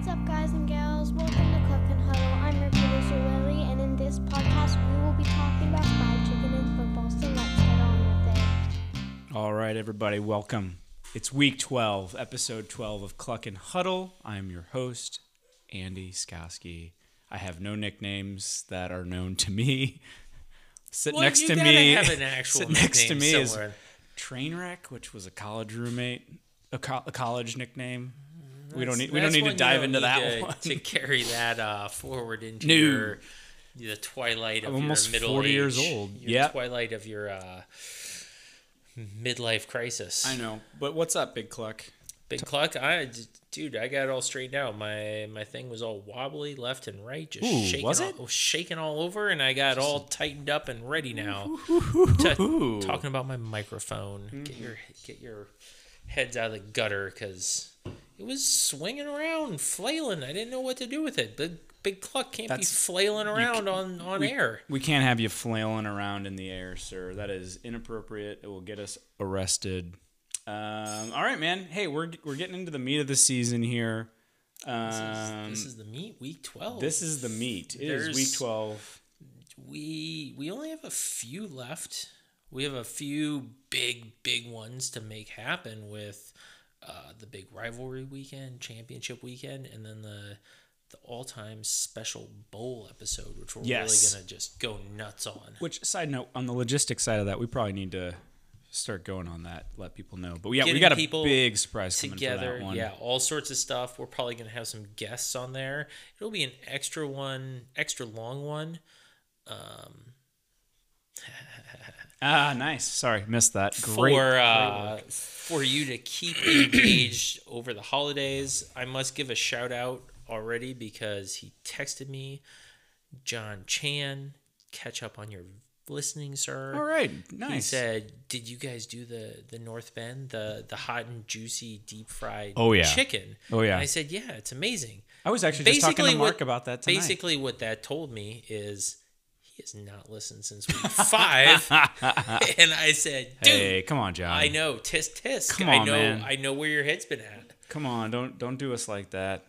What's up, guys and gals? Welcome to Cluck and Huddle. I'm your producer, Lily, and in this podcast, we will be talking about fried chicken and football. So let's get on with it. All right, everybody, welcome. It's week 12, episode 12 of Cluck and Huddle. I'm your host, Andy Skowski. I have no nicknames that are known to me. Sit Well, next you to gotta me, have an actual sit next to nickname me is somewhere. Trainwreck, which was a college roommate, a, co- a college nickname. We don't need we don't need to dive into that to, one. to carry that uh, forward into No. your the twilight of I'm your almost middle 40 age, years old. Your Yep. twilight of your uh, midlife crisis. I know, but what's up, Big Cluck? Big Cluck, I dude, I got it all straightened out. My my thing was all wobbly left and right, just Ooh, shaking, was all, it? shaking all over, and I got all tightened up and ready now. Ooh. Talking about my microphone. Get your get your heads out of the gutter because it was swinging around, flailing. I didn't know what to do with it. Big big cluck can't That's- be flailing around on on we, air. We can't have you flailing around in the air, sir. That is inappropriate. It will get us arrested. Um, all right, man. Hey, we're we're getting into the meat of the season here. Um, this is the meat week twelve. this is the meat. It is week twelve. we we only have a few left. We have a few big big ones to make happen with uh, the big rivalry weekend, championship weekend, and then the the all time special bowl episode, which we're Yes. really gonna just go nuts on. Which side note on the logistics side of that, we probably need to start going on that. Let people know. But yeah, we Getting got a big surprise coming for Together, that one. yeah, all sorts of stuff. We're probably gonna have some guests on there. It'll be an extra one, extra long one. Um, Ah, nice. Sorry, missed that. Great. for uh, for you to keep engaged over the holidays. I must give a shout out already because he texted me, John Chan, catch up on your listening, sir. All right, nice. He said, "Did you guys do the the North Bend, the the hot and juicy deep fried Oh, yeah. chicken?" Oh, yeah. And I said, "Yeah, it's amazing." I was actually just talking to Basically Mark what- about that tonight. Basically, what that told me is he has not listened since week five, and I said, "Dude, hey, come on, John. I know, tisk tisk. Come I on, know, man. I know where your head's been at. Come on, don't don't do us like that.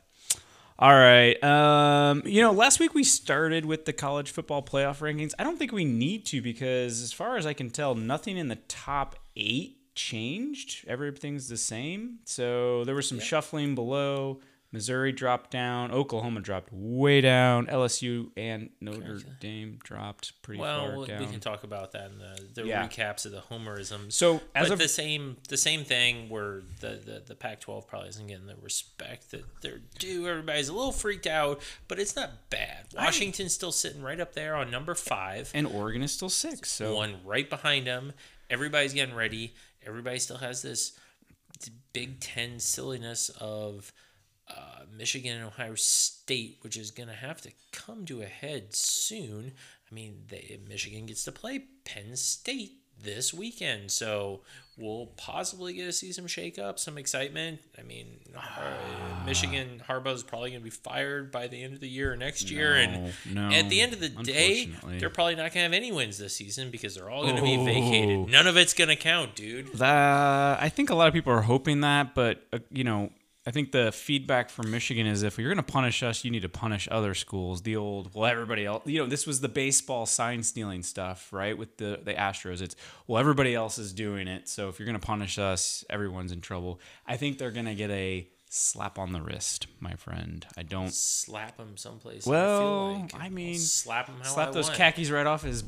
All right. Um, you know, last week we started with the college football playoff rankings. I don't think we need to because, as far as I can tell, nothing in the top eight changed. Everything's the same. So there was some shuffling below. Missouri dropped down. Oklahoma dropped way down. LSU and Notre Dame dropped pretty Well, far we down. Well, we can talk about that in the, the Yeah. recaps of the homerisms. So, as but of- the same the same thing where the, the, the Pac-12 probably isn't getting the respect that they're due. Everybody's a little freaked out, but it's not bad. Washington's still sitting right up there on number five, and Oregon is still six. So one right behind them. Everybody's getting ready. Everybody still has this Big Ten silliness of uh, Michigan and Ohio State, which is going to have to come to a head soon. I mean, they, Michigan gets to play Penn State this weekend, so we'll possibly get to see some shakeup, some excitement. I mean, uh, Michigan Harbaugh is probably going to be fired by the end of the year or next year, and no, at the end of the day, they're probably not going to have any wins this season because they're all going to be Oh. vacated. None of it's going to count, dude. That I think a lot of people are hoping that, but uh, you know, I think the feedback from Michigan is if you're going to punish us, you need to punish other schools. The old, well, everybody else, you know, this was the baseball sign stealing stuff, right? With the the Astros, it's well, everybody else is doing it, so if you're going to punish us, everyone's in trouble. I think they're going to get a slap on the wrist, my friend. I don't Slap him someplace. Well, I, feel like. I I'll mean, slap him how slap I those want. khakis right off his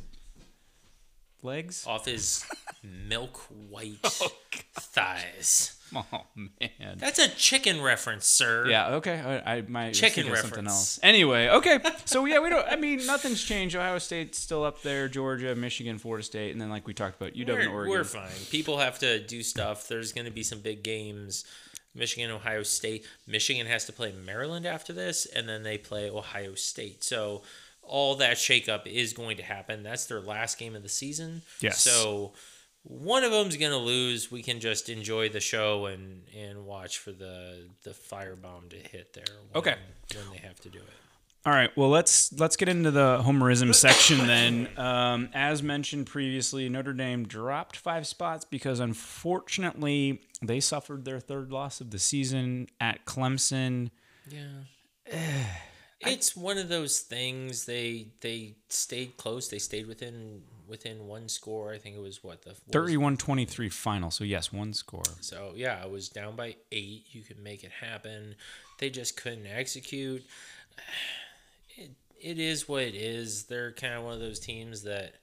legs. off his milk white Oh, thighs. Oh man. That's a chicken reference, sir. Yeah. Okay. I, I might Chicken of something else. Anyway. Okay. So yeah, we don't. I mean, nothing's changed. Ohio State's still up there. Georgia, Michigan, Florida State, and then like we talked about, UW and we're, Oregon. we're fine. People have to do stuff. There's going to be some big games. Michigan, Ohio State. Michigan has to play Maryland after this, and then they play Ohio State. So all that shakeup is going to happen. That's their last game of the season. Yes. So one of them's going to lose. We can just enjoy the show and and watch for the the firebomb to hit there. When, Okay. When they have to do it. All right. Well, let's let's get into the homerism section then. Um, as mentioned previously, Notre Dame dropped five spots because unfortunately they suffered their third loss of the season at Clemson. Yeah. it's one of those things they they stayed close. They stayed within within one score. I think it was what the what 31-23 final. So yes, one score. So yeah, I was down by eight. You could make it happen. They just couldn't execute. It it is what it is. They're kind of one of those teams that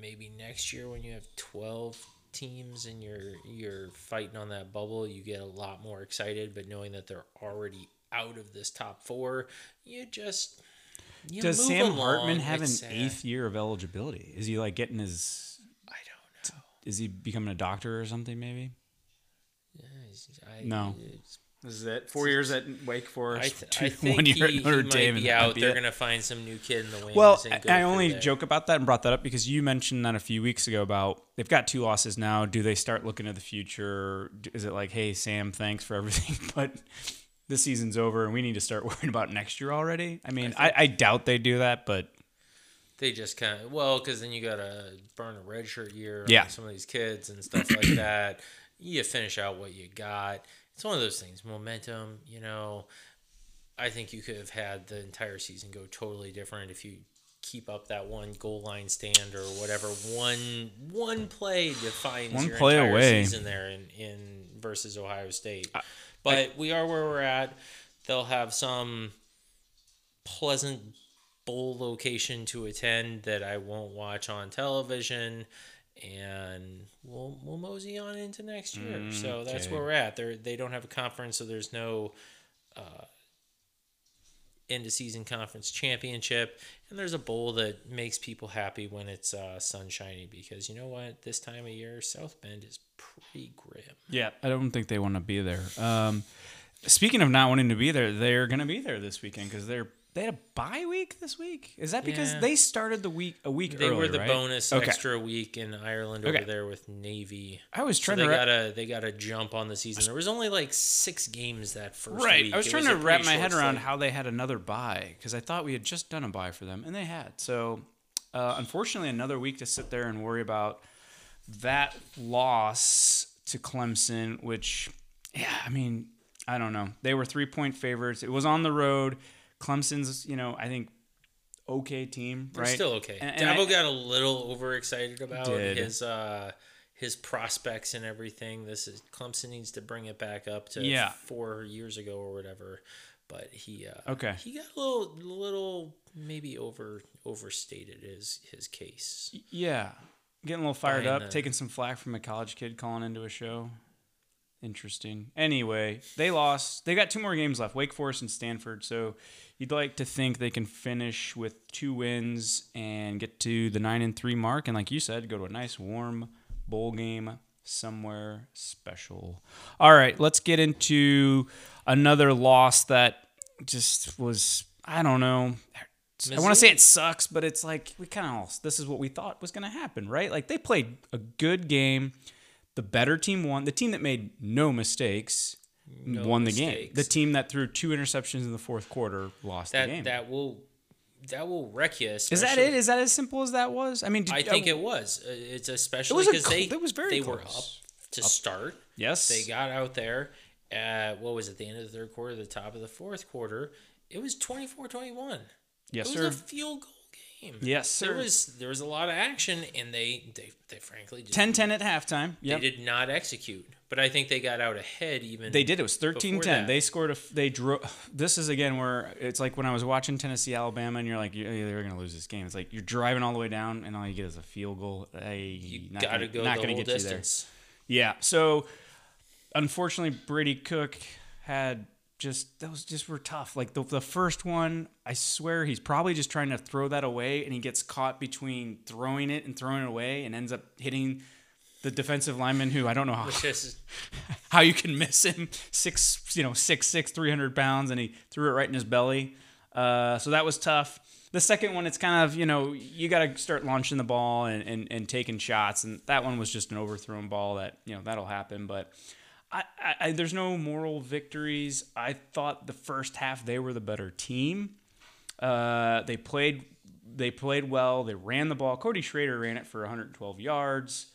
maybe next year when you have twelve teams and you're you're fighting on that bubble, you get a lot more excited. But knowing that they're already out of this top four, you just you Does move Sam along. Hartman have an sad. eighth year of eligibility? Is he like getting his? I don't know. Is he becoming a doctor or something? Maybe. I, No. This is it. Four years at Wake I, Forest, th- two, I think one year he, at Notre he might Dame. be out. be They're gonna find some new kid in the wings. Well, and I I only that. joke about that and brought that up because you mentioned that a few weeks ago about they've got two losses now. Do they start looking at the future? Is it like, hey, Sam, thanks for everything, but this season's over and we need to start worrying about next year already? I mean, I, I, doubt they do that, but They just kind of well, because then you gotta burn a redshirt year Yeah. on some of these kids and stuff like that. You finish out what you got. It's one of those things. Momentum, you know. I think you could have had the entire season go totally different if you keep up that one goal line stand or whatever. One one play defines One your play entire away. season there in, in versus Ohio State. But we are where we're at. They'll have some pleasant bowl location to attend that I won't watch on television, and we'll we'll mosey on into next year. so that's okay. where we're at. They they don't have a conference, so there's no uh, end of season conference championship, and there's a bowl that makes people happy when it's uh, sunshiny because you know what, this time of year South Bend is pretty grim. yeah, I don't think they want to be there. Um, speaking of not wanting to be there, they're going to be there this weekend because they're they had a bye week this week. Is that because Yeah. they started the week a week They early? were the right? bonus Okay. extra week in Ireland Okay. over there with Navy. I was So trying they to wrap- got a they got a jump on the season. There was only like six games that first Right. week. I was It trying a to wrap my head around slate. how they had another buy because I thought we had just done a buy for them, and they had. So, uh, unfortunately, another week to sit there and worry about that loss to Clemson, which, yeah, I mean, I don't know. They were three point favorites. It was on the road. Clemson's, you know, I think okay team, They're right? still okay. And- and Dabo I- got a little overexcited about Did. his uh his prospects and everything. This is Clemson needs to bring it back up to Yeah. four years ago or whatever. But he uh, Okay. he got a little little maybe over overstated his his case. Yeah. Getting a little fired up, the- taking some flack from a college kid calling into a show. Interesting. Anyway, they lost. They got two more games left Wake Forest and Stanford. So you'd like to think they can finish with two wins and get to the 9 and 3 mark. And like you said, go to a nice warm bowl game somewhere special. All right, let's get into another loss that just was, I don't know. I want to say it sucks, but it's like we kind of all this is what we thought was going to happen, right? Like they played a good game. The better team won. The team that made no mistakes No won the game. The team that threw two interceptions in the fourth quarter lost the That game. that will that will wreck you. is that it? Is that as simple as that was? I mean, did, I think it was. Uh, It's especially because cl- they it was very they were up close. to start. yes. They got out there at what was it, the end of the third quarter, the top of the fourth quarter. It was 24-21. Yes, it sir. a field goal game. Yes, sir. There was there was a lot of action and they they, they frankly just 10-10 at halftime. Yep. they did not execute. But I think they got out ahead even They did. It was 13-10. They scored a. They drew. This is again where it's like when I was watching Tennessee, Alabama, and you're like, yeah, they're going to lose this game. It's like you're driving all the way down, and all you get is a field goal. Hey, you not gotta gonna, go not the gonna whole get distance. you there. Yeah. So, unfortunately, Brady Cook had just those just were tough. Like the, the first one, I swear he's probably just trying to throw that away, and he gets caught between throwing it and throwing it away, and ends up hitting the defensive lineman who I don't know how how you can miss him. Six you know six six three hundred pounds and he threw it right in his belly. Uh, so that was tough. The second one it's kind of you know you got to start launching the ball and, and, and taking shots. And that one was just an overthrown ball that you know that'll happen. But I, I, there's no moral victories i thought the first half they were the better team uh, they played they played well they ran the ball cody schrader ran it for 112 yards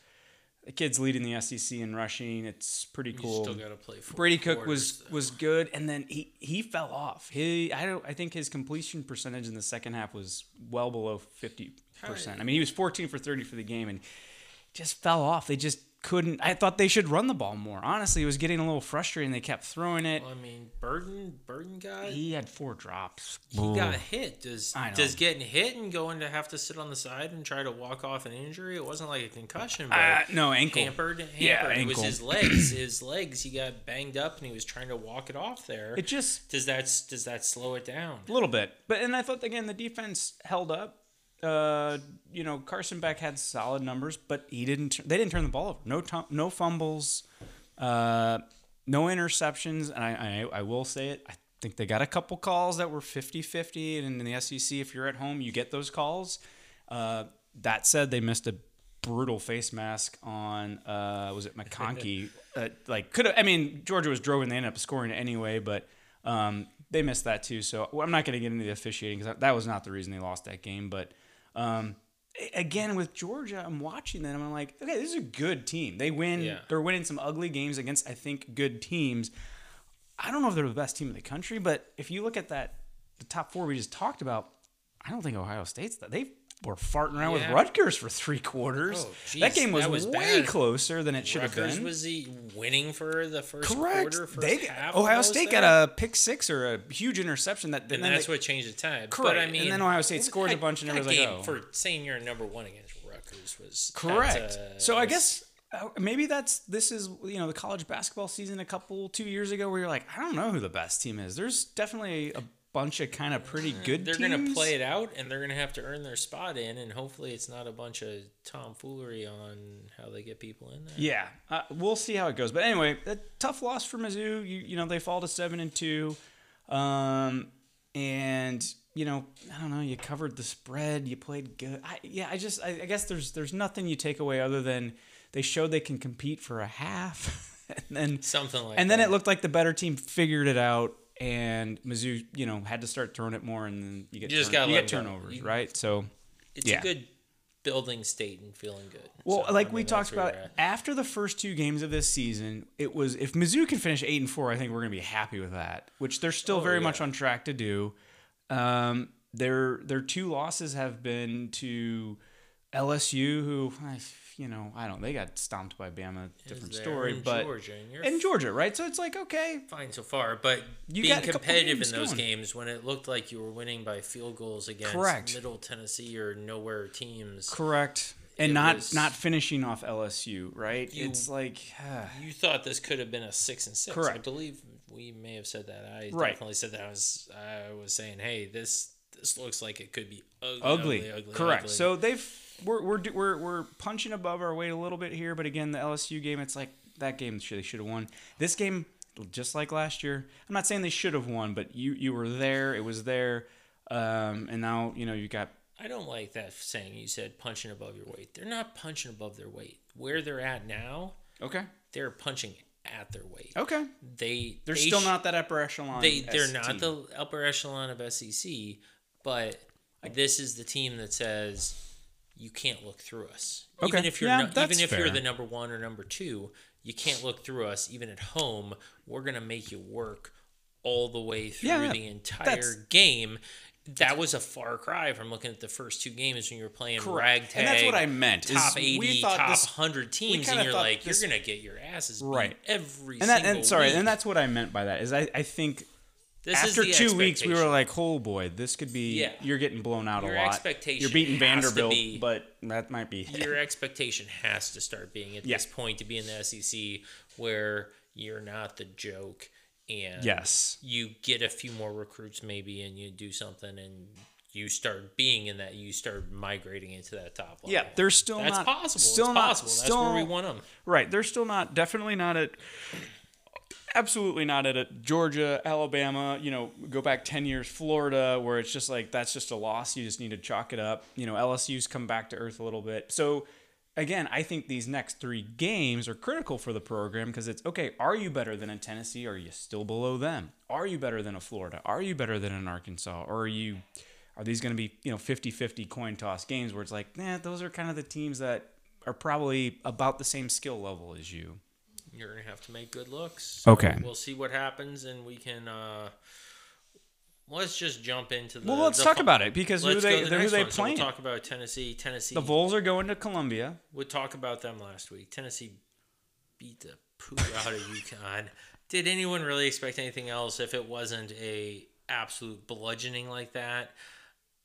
The kid's leading the SEC in rushing. It's pretty cool. still got to play. Four Brady Cook was though. was good, and then he he fell off. He I don't I think his completion percentage in the second half was well below fifty percent. I mean, he was fourteen for thirty for the game, and just fell off. They just couldn't. I thought they should run the ball more. Honestly, it was getting a little frustrating. They kept throwing it. Well, I mean, Burden, Burden guy, he, He had four drops. He got hit. Does I know. does getting hit and going to have to sit on the side and try to walk off an injury? It wasn't like a concussion, but Uh, no ankle. hampered. hampered. Yeah, it was his legs. His legs. He got banged up and he was trying to walk it off there. It just does that does that slow it down? A little bit, but and I thought again the defense held up. Uh, you know, Carson Beck had solid numbers, but he didn't. They didn't turn the ball over. No, tum- no fumbles, uh, no interceptions, and I, I, I will say it. I think they got a couple calls that were 50-50, and in the SEC, if you're at home, you get those calls. Uh, that said, they missed a brutal face mask on uh, was it McConkey? uh, like could have. I mean, Georgia was drove and they ended up scoring anyway, but um, they missed that too. So I'm not going to get into the officiating because that was not the reason they lost that game. But um, again, with Georgia, I'm watching them. I'm like, okay, this is a good team. They win. Yeah. They're winning some ugly games against I think good teams. I don't know if they're the best team in the country, but if you look at that, the top four we just talked about, I don't think Ohio State's that. They were farting around Yeah. with Rutgers for three quarters. Oh, jeez, that game was, that was way bad. closer than it should have Rutgers been. was he winning for the first Correct. quarter, first They. Ohio State there? got a pick six or a huge interception that, and then that's they- what changed the tide. Correct. But I And mean, then Ohio State scores a bunch and that everyone's like, oh. for saying you're number one against Rutgers was Correct. uh, so I guess uh, maybe that's this is you know the college basketball season a couple two years ago where you're like I don't know who the best team is. There's definitely a bunch of kind of pretty good. they're teams. gonna play it out and they're gonna have to earn their spot in, and hopefully it's not a bunch of tomfoolery on how they get people in there. Yeah, uh, we'll see how it goes. But anyway, a tough loss for Mizzou. You you know they fall to seven and two, um, and you know I don't know. You covered the spread. You played good. I, yeah, I just I, I guess there's there's nothing you take away other than they showed they can compete for a half, and then Something like and then it looked like the better team figured it out. And Mizzou, you know, had to start throwing it more, and then you get You just gotta you let get them go. turnovers, You- right? So It's yeah. a good building state and feeling good. Well, So, like I we mean, talked where about you're at. after the first two games of this season, it was if Mizzou can finish eight and four, I think we're gonna be happy with that. Which they're still Oh, very much on track to do. Um, their their two losses have been to LSU, who I- you know I don't they got stomped by Bama, different story, in but Georgia, and in Georgia, right? So it's like okay, fine so far, but You being got competitive in those going. games when it looked like you were winning by field goals against Correct. Middle Tennessee or nowhere teams, correct, and not was- not finishing off LSU, right? You- it's like. Ah. you thought this could have been a six and six. Correct. I believe we may have said that. I Right. definitely said that. I was I was saying, hey, this this looks like it could be ugly, ugly. ugly, ugly Correct. ugly. So they've we're, we're we're we're punching above our weight a little bit here, but again, the LSU game, it's like that game should they should have won. This game, just like last year, I'm not saying they should have won, but you you were there, it was there, um, and now you know you got I don't like that saying. You said punching above your weight. They're not punching above their weight. Where they're at now, okay, they're punching at their weight. okay. They They're they still sh- not that upper echelon. they they're not team. the upper echelon of SEC, but this is the team that says you can't look through us. Even Okay. if you're Yeah, no- even if you're the number one or number two, you can't look through us. Even at home, we're gonna make you work all the way through Yeah, the entire game. That was a far cry from looking at the first two games when you were playing Correct. ragtag. And that's what I meant, Top eighty, top this- hundred teams, and you're like, this- you're gonna get your asses beat Right. every and that single and sorry, week. and that's what I meant by that is I I think. This is After two weeks, we were like, "Oh boy, this could be. Yeah. You're getting blown out Your a lot. expectation You're beating Vanderbilt, be- but that might be your expectation has to start being at Yeah. this point to be in the SEC where you're not the joke and Yes. you get a few more recruits maybe and you do something and you start being in that you start migrating into that top level. Yeah, they're still That's not possible. Still it's not possible. That's Still, where we want them. Right, they're still not. Definitely not at. Absolutely not at a Georgia, Alabama. You know, go back ten years, Florida, where it's just like that's just a loss. You just need to chalk it up. You know, LSU's come back to earth a little bit. So, again, I think these next three games are critical for the program because it's okay. Are you better than a Tennessee? Are you still below them? Are you better than a Florida? Are you better than an Arkansas? Or are you? Are these going to be you know 50-50 coin toss games where it's like, nah, those are kind of the teams that are probably about the same skill level as you. You're gonna have to make good looks. Okay. We'll see what happens, and we can. uh Let's just jump into the. Well, let's the talk fu- about it because who Let's they the who they one. So we'll talk about Tennessee. Tennessee. the Vols are going to Columbia. We'll talk about them last week. Tennessee beat the poo out of UConn. Did anyone really expect anything else if it wasn't a absolute bludgeoning like that?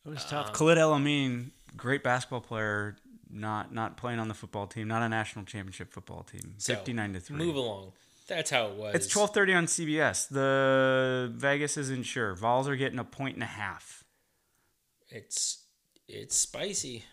It was tough. Khalid El Amin, great basketball player, not not playing on the football team, not a national championship football team. So, Fifty nine to three. Move along. That's how it was. It's twelve thirty on CBS. The Vegas isn't sure. Vols are getting a point and a half. It's it's spicy.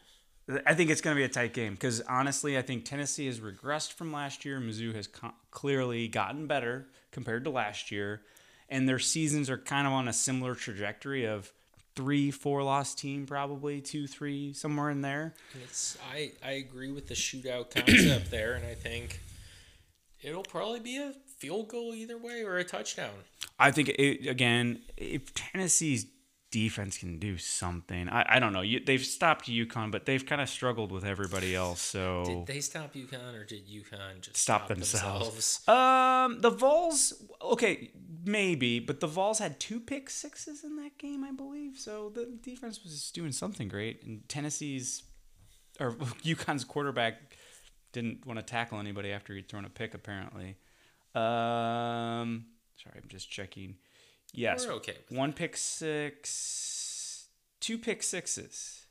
I think it's going to be a tight game because honestly, I think Tennessee has regressed from last year. Mizzou has co- clearly gotten better compared to last year, and their seasons are kind of on a similar trajectory of three, four loss team, probably two, three, somewhere in there. It's I I agree with the shootout concept there, and I think it'll probably be a field goal either way or a touchdown. I think it, again, if Tennessee's defense can do something, I, I don't know. You, they've stopped UConn, but they've kind of struggled with everybody else. So Did they stop UConn or did UConn just stop stop, themselves. themselves? Um, the Vols, okay, maybe, but the Vols had two pick sixes in that game, I believe. So the defense was doing something great, and Tennessee's or UConn's quarterback didn't want to tackle anybody after he'd thrown a pick, apparently. Um, sorry, I'm just checking. Yes, We're okay one pick six, two pick sixes.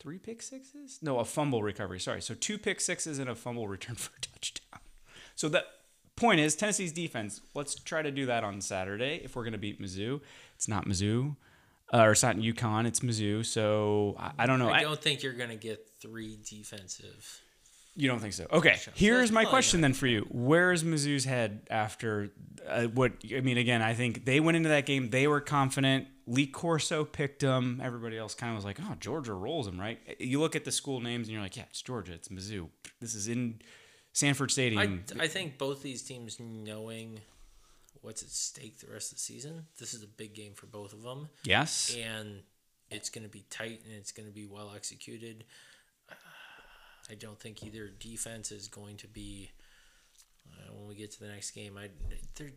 Three pick sixes? No, a fumble recovery. Sorry. So two pick sixes and a fumble return for a touchdown. So the point is Tennessee's defense. Let's try to do that on Saturday if we're going to beat Mizzou. It's not Mizzou, uh, or it's not UConn. It's Mizzou. So I, I don't know. I I- don't think you're gonna get three defensive. you don't think so? Okay. Here's my question then for you. Where is Mizzou's head after uh, what? I mean, again, I think they went into that game. They were confident. Lee Corso picked them. Everybody else kind of was like, "Oh, Georgia rolls them, right?" You look at the school names and you're like, "Yeah, it's Georgia. It's Mizzou. This is in Sanford I, Stadium." I think both these teams knowing what's at stake the rest of the season. This is a big game for both of them, yes. and it's going to be tight and it's going to be well executed. I don't think either defense is going to be. Uh, when we get to the next game, I they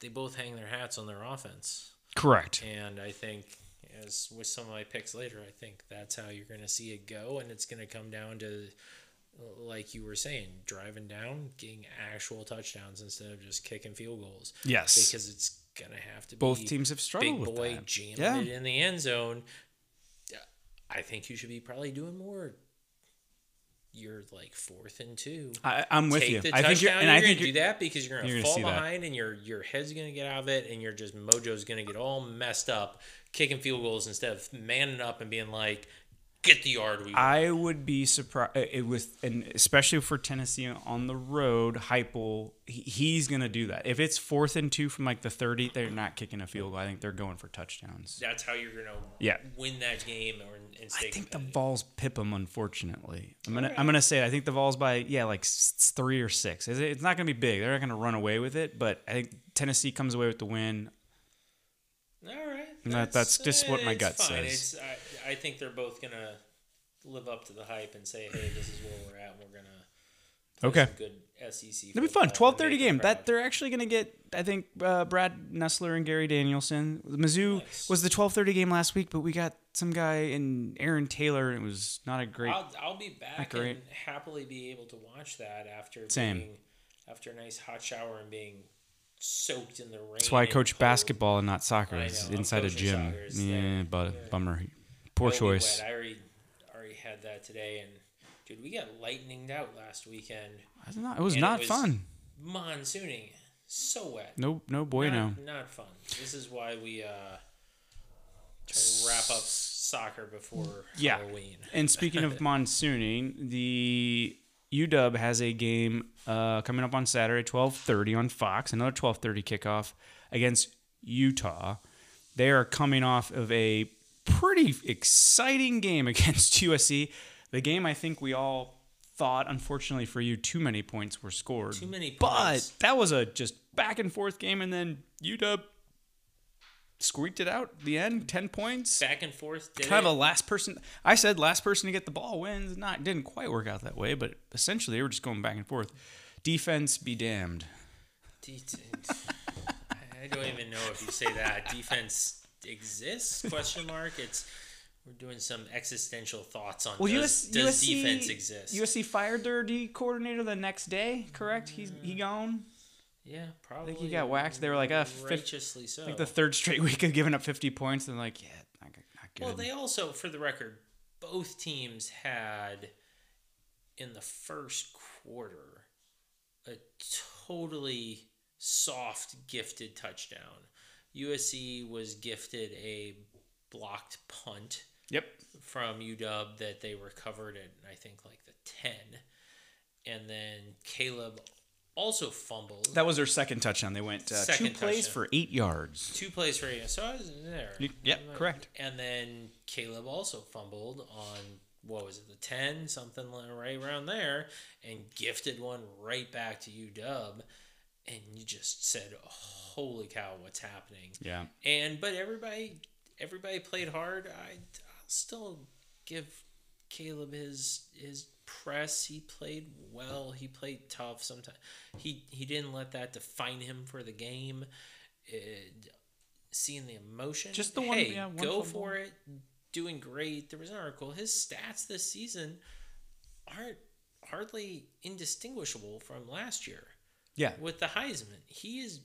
they both hang their hats on their offense. Correct. And I think, as with some of my picks later, I think that's how you're going to see it go. And it's going to come down to, like you were saying, driving down, getting actual touchdowns instead of just kicking field goals. Yes. Because it's going to have to be Both teams have struggled big with boy that. jamming Yeah. it in the end zone. I think you should be probably doing more. You're like fourth and two. I, I'm with you. I think you're, touchdown, and I think gonna you're, do that because you're gonna you're gonna fall that. behind, and your your head's gonna get out of it, and you're just mojo's gonna get all messed up, kicking field goals instead of manning up and being like, "Get the yard we." want." I would be surprised uh, it with, and especially for Tennessee on the road. Heupel, he, he's gonna do that. If it's fourth and two from like the thirty, they're not kicking a field goal. I think they're going for touchdowns. That's how you're gonna Yeah. win that game or and I think the. Vols pip them. Unfortunately, I'm gonna I'm gonna say it. I think the Vols by yeah like three or six. It's- not gonna be big. They're not gonna run away with it. But I think Tennessee comes away with the win. All right, That- that's just what my gut fine. says. It's, I, I think they're both gonna live up to the hype and say, "Hey, this is where we're at. and We're gonna play Okay. some good SEC." It'll be fun. Twelve thirty game. That they're actually going to get. I think uh, Brad Nessler and Gary Danielson. Mizzou Nice. was the twelve thirty game last week, but we got some guy in Aaron Taylor, and it was not a great. I'll, I'll be back and happily be able to watch that after Same. being after a nice hot shower and being soaked in the rain. That's why I coach cold. basketball and not soccer. It's inside a gym. Yeah, but Yeah. bummer. Poor It'll choice. I already already had that today, and dude, we got lightninged out last weekend. Don't It was And it not was fun. Monsooning, so wet. No, no bueno. Not, not fun. This is why we uh try to wrap up soccer before Yeah. Halloween. And speaking of monsooning, the UW has a game uh, coming up on Saturday, twelve thirty on Fox. Another twelve thirty kickoff against Utah. They are coming off of a pretty exciting game against USC. The game I think we all thought, unfortunately for you, too many points were scored. Too many points. But that was a just back and forth game, and then UW squeaked it out at the end, ten points. Back and forth. Did kind it? of a last person. I said last person to get the ball wins. Not didn't quite work out that way, but essentially they were just going back and forth. Defense be damned. i don't even know if you say that. Defense exists? Question mark. It's we're doing some existential thoughts on Well, does, US, does USC, defense exist? USC fired their D coordinator the next day. Correct? He's he gone. yeah, probably. think he got waxed. They were like, uh, righteously so. I think the third straight week of giving up 50 points, and like, yeah, not, not good. Well, they also, for the record, both teams had in the first quarter a totally soft gifted touchdown. USC was gifted a blocked punt yep. from UW that they recovered at I think like the 10. And then Caleb also fumbled. That was their second touchdown. They went uh, two plays touchdown. for eight yards. two plays for you. So I was there. You- yep, correct. And then Caleb also fumbled on what was it, the ten, something right around there, and gifted one right back to UW. And you just said, "Holy cow, what's happening?" Yeah. And but everybody, everybody played hard. I, I'll still give Caleb his his press. He played well. He played tough. Sometimes he he didn't let that define him for the game. It, seeing the emotion, Just the one- Hey, yeah, one go fumble. for it. Doing great. There was an article. His stats this season aren't hardly indistinguishable from last year Yeah. with the Heisman. He is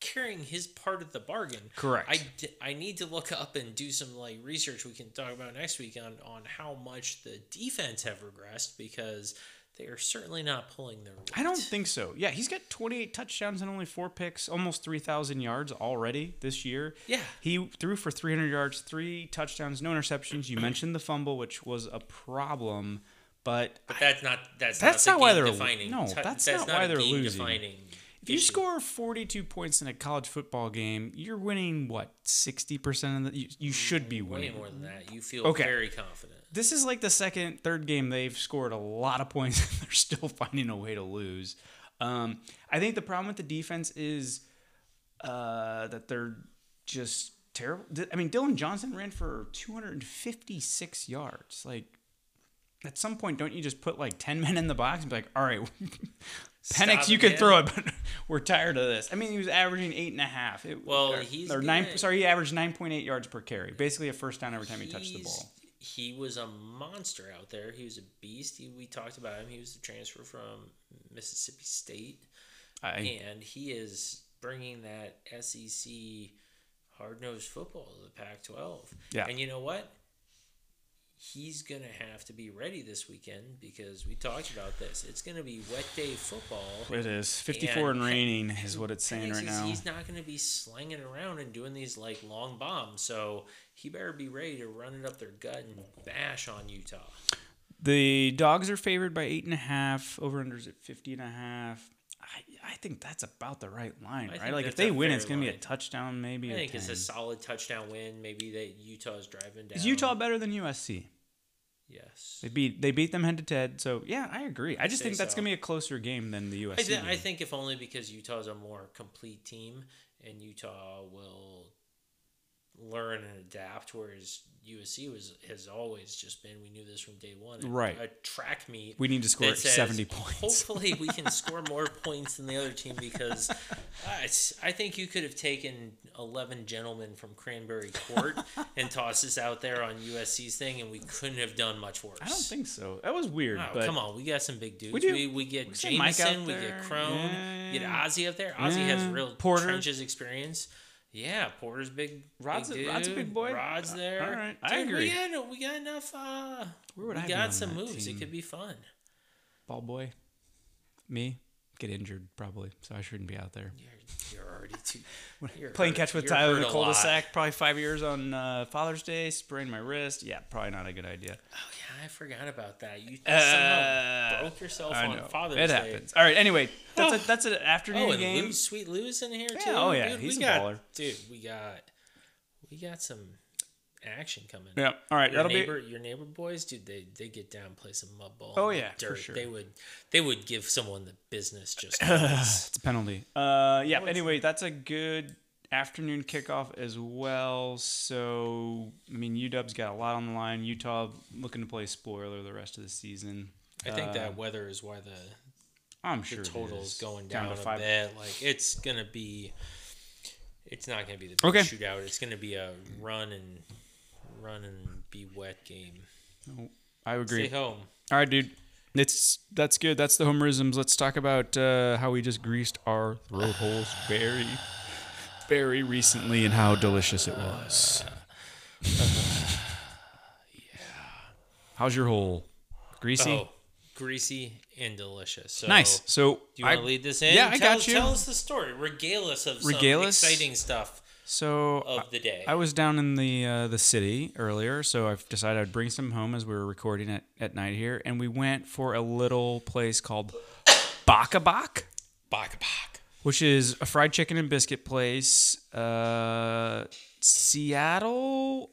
carrying his part of the bargain. Correct. I, d- I need to look up and do some like research we can talk about next week on on how much the defense have regressed because they are certainly not pulling their weight. I don't think so. Yeah, he's got 28 touchdowns and only four picks, almost 3,000 yards already this year. Yeah. He threw for 300 yards, three touchdowns, no interceptions. You mentioned the fumble, which was a problem, but But that's not that's That's not, not why they're- defining. no, that's that's not not why they're losing. Defining if you score 42 points in a college football game, you're winning what 60% of the you, you should be way winning. more than that, you feel Okay. very confident. This is like the second, third game they've scored a lot of points and they're still finding a way to lose. Um, I think the problem with the defense is uh, that they're just terrible. I mean, Dillon Johnson ran for 256 yards. Like, at some point, don't you just put like 10 men in the box and be like, all right, Penix, you can throw it, but we're tired of this. I mean, he was averaging eight and a half. It, Well, or, he's or nine. Sorry, he averaged 9.8 yards per carry. Basically, a first down every time he touched the ball. He was a monster out there. He was a beast. He, we talked about him. He was the transfer from Mississippi State, I, and he is bringing that SEC hard nosed football to the Pac 12. Yeah. And you know what? He's going to have to be ready this weekend because we talked about this. It's going to be wet day football. It is 54 and, And- raining is what it's saying right now. He's not going to be slanging it around and doing these like long bombs. So he better be ready to run it up their gut and bash on Utah. The dogs are favored by eight and a half. Over unders at 50 and a half. I, think that's about the right line, I right? Like if they win, it's gonna be a touchdown, maybe. I think it's a solid touchdown win. Maybe that Utah's driving down. Is Utah better than USC? Yes. They beat they beat them head to head. So yeah, I agree. I just think that's so. gonna be a closer game than the USC. I, th- I think if only because Utah's a more complete team and Utah will learn and adapt, whereas USC was has always just been. We knew this from day one. Right. A track meet. we need to score says, 70 points. Hopefully, we can score more points than the other team because I, I think you could have taken 11 gentlemen from Cranberry Court and tossed us out there on USC's thing, and we couldn't have done much worse. I don't think so. That was weird. Oh, but come on, we got some big dudes. We We, do. we, get We Mike out Jameson, we get Crone, Yeah. get Ozzy up there. Ozzy has real Porter. trenches experience. Yeah, Porter's big. Rod's a- big Rod's a big boy. Rod's there. All right, I agree. We got, we got enough. Uh, Where would we I got some moves. team? It could be fun. ball boy, me get injured probably, so I shouldn't be out there. You're, you're already too. Playing hurt- catch with Tyler in the a cul-de-sac, probably five years on uh, Father's Day, sprained my wrist. Yeah, probably not a good idea. Oh yeah, I forgot about that. You Uh, somehow broke yourself I on know. Father's it Day. happens. All right. Anyway, that's a that's an afternoon Oh, and game. Lou, sweet Lou's in here too. Yeah, oh, yeah, dude, he's we a got, baller. Dude, we got we got some action coming. Yeah. All right. Your That'll neighbor, be. your neighbor boys, dude, they they get down, play some mud ball. Oh, the yeah, for sure. They would they would give someone the business just. It's a penalty. Uh, yeah. Anyway, that's a good afternoon kickoff as well. So I mean, UW's got a lot on the line. Utah looking to play spoiler the rest of the season. I think Uh, that weather is why the I'm sure it total is is. going Down down, to a bit. Like it's gonna be, it's not gonna be the big Okay. shootout. It's gonna be a run and run and be wet game. I agree. Stay home. All right, dude. It's that's good. That's the homerisms. Let's talk about uh, how we just greased our throat holes very, very recently and how delicious it was. Yeah. How's your hole? Greasy. Oh, greasy and delicious. So, nice. So Do you want to lead this in? Yeah, I got you. Tell us the story. Regale us of Regale some us? exciting stuff So of the day. I was down in the uh, the city earlier, so I've decided I'd bring some home as we were recording at, at night here, and we went for a little place called Bok a Bok, Bak bak. which is a fried chicken and biscuit place, uh, Seattle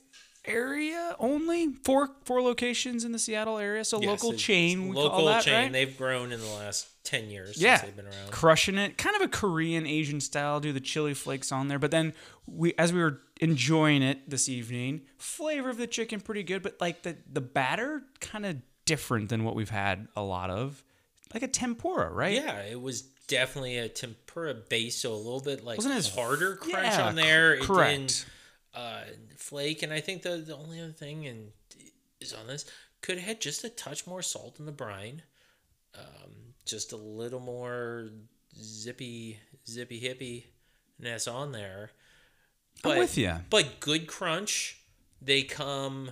area only four four locations in the Seattle area, so Yes, local chain we local call that, chain. right? They've grown in the last ten years yeah, since they've been around. crushing it. Kind of a Korean Asian style. Do the chili flakes on there, but then we, as we were enjoying it this evening, flavor of the chicken pretty good, but like the the batter kind of different than what we've had a lot of, like a tempura, right? Yeah, it was definitely a tempura base, so a little bit like Wasn't as- harder crunch yeah, on there. It correct. Uh, flake, and I think the the only other thing and is on this could have had just a touch more salt in the brine, um, just a little more zippy zippy hippiness on there. I'm with ya. But good crunch. They come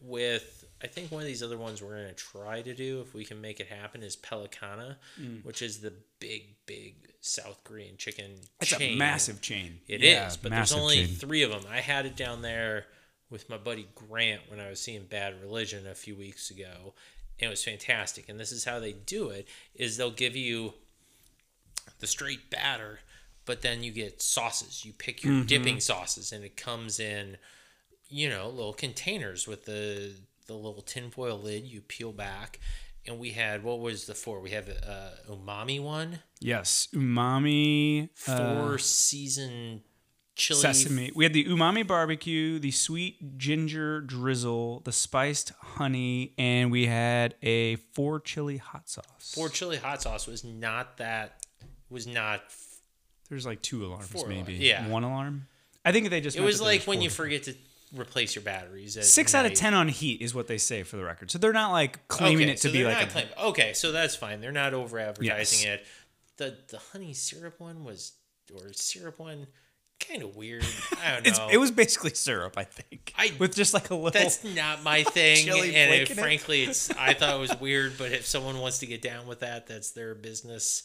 with. I think one of these other ones we're gonna try to do if we can make it happen is Pelicana, Mm. which is the big, big South Korean chicken. It's chain. a massive chain. It is, Yeah, but there's only chain. three of them. I had it down there with my buddy Grant when I was seeing Bad Religion a few weeks ago, and it was fantastic. And this is how they do it: is they'll give you the straight batter, but then you get sauces. You pick Mm-hmm. your dipping sauces, and it comes in, you know, little containers with the the little tinfoil lid. You peel back. And we had what was the four? We have a uh, umami one, Yes, umami, four uh, season chili sesame. We had the umami barbecue, the sweet ginger drizzle, the spiced honey, and we had a four chili hot sauce. Four chili hot sauce was not that was not There's like two alarms, maybe. alarm- yeah. One alarm. I think they just. it was like when four. you forget to replace your batteries at Six out of ten on heat is what they say for the record. So they're not like claiming okay, it to so be like not a. claim- okay so that's fine they're not over advertising Yes. it the the honey syrup one was or syrup one kind of weird i don't It's, know it was basically syrup, I think, I- with just like a little. that's not my thing and it, in it. frankly it's i thought it was weird but if someone wants to get down with that that's their business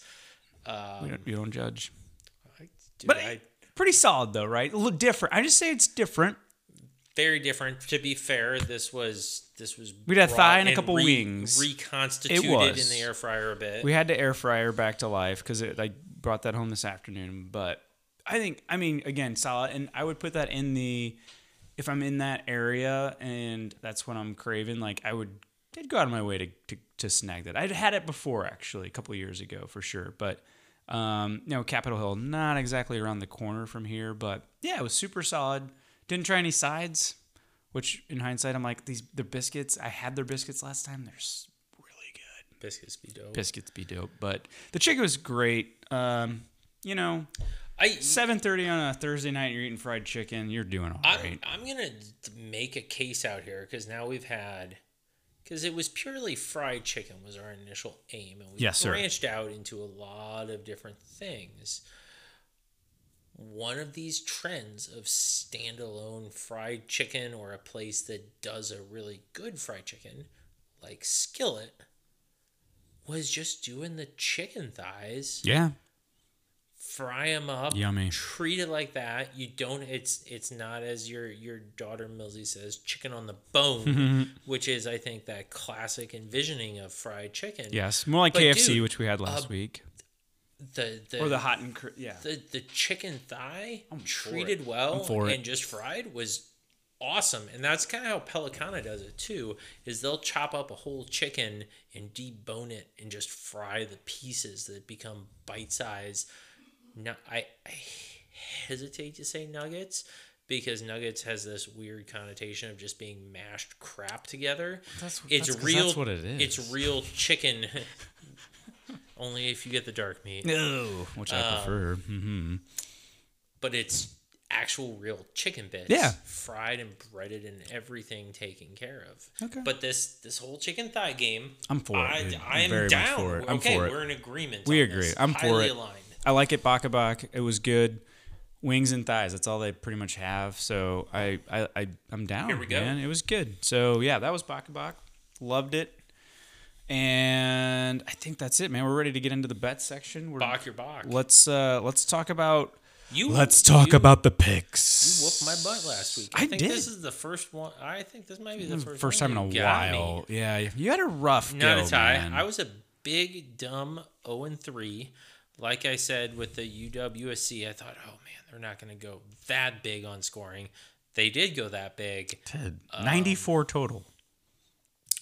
um, you, don't, you don't judge. I, dude, But I, pretty solid though, right? A little different. I just say it's different. Very different. To be fair, this was this was We'd had brought thigh and a couple wings. reconstituted in the air fryer a bit. We had to air fryer back to life because I brought that home this afternoon. But I think, I mean, again, solid. And I would put that in the, if I'm in that area and that's what I'm craving, like I would, go out of my way to, to, to snag that. I'd had it before actually, a couple years ago for sure. But, um, you know, Capitol Hill, not exactly around the corner from here, but yeah, it was super solid. Didn't try any sides, which in hindsight, I'm like, these, the biscuits, I had their biscuits last time. They're s- really good Biscuits be dope. biscuits be dope but the chicken was great um you know I 7.30 on a thursday night you're eating fried chicken you're doing all I'm, right I'm gonna make a case out here because now we've had because it was purely fried chicken was our initial aim and we Yes, sir. branched out into a lot of different things one of these trends of standalone fried chicken or a place that does a really good fried chicken like skillet was just doing the chicken thighs. Yeah. Fry them up Yummy. treat it like that. You don't it's it's not as your your daughter Millsy says chicken on the bone which is i think that classic envisioning of fried chicken. Yes more like But kfc dude, which we had last uh, week the the or the hot and cr- yeah the, the chicken thigh for treated well I'm for it. and just fried was awesome and that's kind of how pelicana does it too is they'll chop up a whole chicken and debone it and just fry the pieces that become bite size no i, I hesitate to say nuggets because nuggets has this weird connotation of just being mashed crap together. That's- it's that's 'cause real. that's what it It's real chicken. Only if you get the dark meat. No, which I prefer. hmm but it's actual real chicken bits. Yeah. Fried and breaded and everything taken care of. Okay. But this this whole chicken thigh game, I'm for it, I, dude. I I'm am very down. for it. I'm okay, for it. we're in agreement. We agree. this. I'm for Highly it. aligned. I like it Bok a Bok. It was good. Wings and thighs. That's all they pretty much have. So I I, I I'm down. Here we go. Man. It was good. So yeah, that was Bok a Bok. Loved it. And I think that's it, man. We're ready to get into the bet section. We're, Bok a Bok. Let's uh let's talk about You let's talk you- about the picks. You picks. whooped my butt last week. I, I think did. this is the first one. I think this might be the It first, first one time in a you got me. while. Yeah, you had a rough Not go, a tie. man. I was a big dumb 0 and 3. Like I said with the UWSC, I thought, oh man, they're not going to go that big on scoring. They did go that big. Ted, Um, 94 total.